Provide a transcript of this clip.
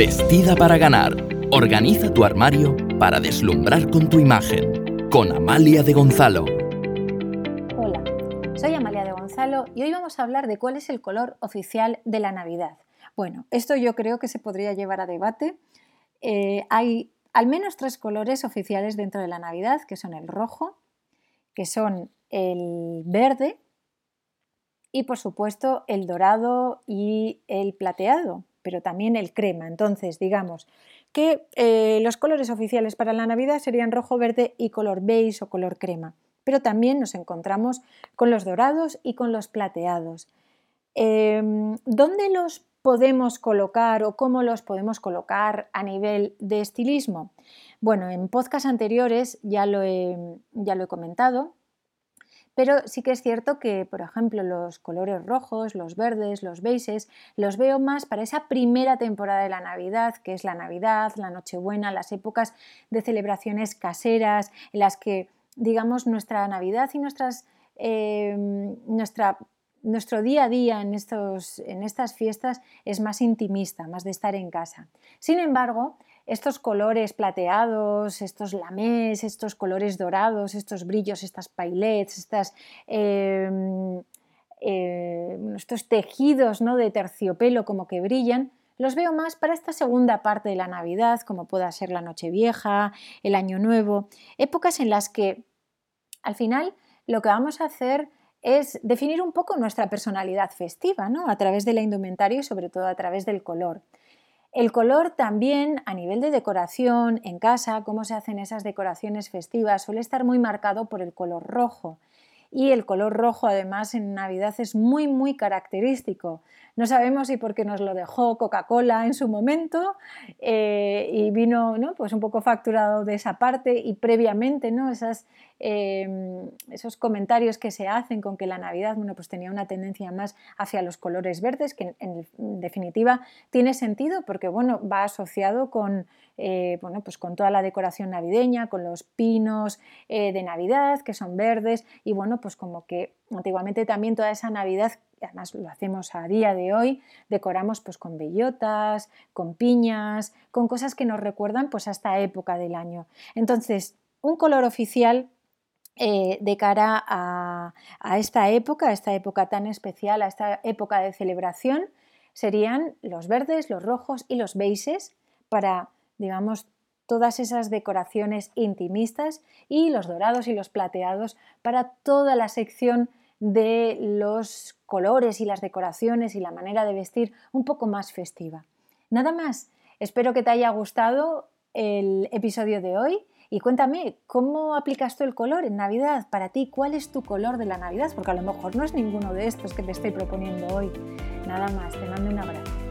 Vestida para ganar. Organiza tu armario para deslumbrar con tu imagen. Con Amalia de Gonzalo. Hola, soy Amalia de Gonzalo y hoy vamos a hablar de cuál es el color oficial de la Navidad. Bueno, esto yo creo que se podría llevar a debate. Eh, hay al menos tres colores oficiales dentro de la Navidad, que son el rojo, que son el verde y por supuesto el dorado y el plateado, pero también el crema. Entonces, digamos que eh, los colores oficiales para la Navidad serían rojo, verde y color beige o color crema. Pero también nos encontramos con los dorados y con los plateados. Em, ¿Dónde los podemos colocar o cómo los podemos colocar a nivel de estilismo? Bueno, en podcasts anteriores ya lo ya lo he comentado, pero sí que es cierto que, por ejemplo, los colores rojos, los verdes, los beiges, los veo más para esa primera temporada de la Navidad, que es la Navidad, la Nochebuena, las épocas de celebraciones caseras, en las que, digamos, nuestra Navidad y nuestras, nuestra nuestro día a día en, estos, en, estas fiestas es más intimista, más de estar en casa. Sin embargo, estos colores plateados, estos lamés, estos colores dorados, estos brillos, estas pailets, estas, em, eh, estos tejidos ¿no? de terciopelo como que brillan, los veo más para esta segunda parte de la Navidad, como pueda ser la Nochevieja, el Año Nuevo, épocas en las que al final lo que vamos a hacer es definir un poco nuestra personalidad festiva, ¿no? a través de la indumentaria y sobre todo a través del color. El color también a nivel de decoración en casa, cómo se hacen esas decoraciones festivas, suele estar muy marcado por el color rojo. Y el color rojo además en Navidad es muy muy característico. No sabemos si porque nos lo dejó Coca-Cola en su momento eh, y vino ¿no? pues un poco facturado de esa parte y previamente ¿no? Esas, em, esos comentarios que se hacen con que la Navidad bueno, pues tenía una tendencia más hacia los colores verdes, que en, definitiva tiene sentido porque bueno, va asociado con, eh, bueno, pues con toda la decoración navideña, con los pinos eh, de Navidad que son verdes y bueno, pues como que antiguamente también toda esa Navidad además lo hacemos a día de hoy, decoramos pues con bellotas, con piñas, con cosas que nos recuerdan pues a esta época del año. Entonces, un color oficial eh, de cara a, esta época, a esta época tan especial, a esta época de celebración, serían los verdes, los rojos y los beiges para, digamos, todas esas decoraciones intimistas y los dorados y los plateados para toda la sección de los colores y las decoraciones y la manera de vestir un poco más festiva. Nada más, espero que te haya gustado el episodio de hoy y cuéntame cómo aplicas tú el color en Navidad. Para ti, ¿cuál es tu color de la Navidad? Porque a lo mejor no es ninguno de estos que te estoy proponiendo hoy. Nada más, te mando un abrazo.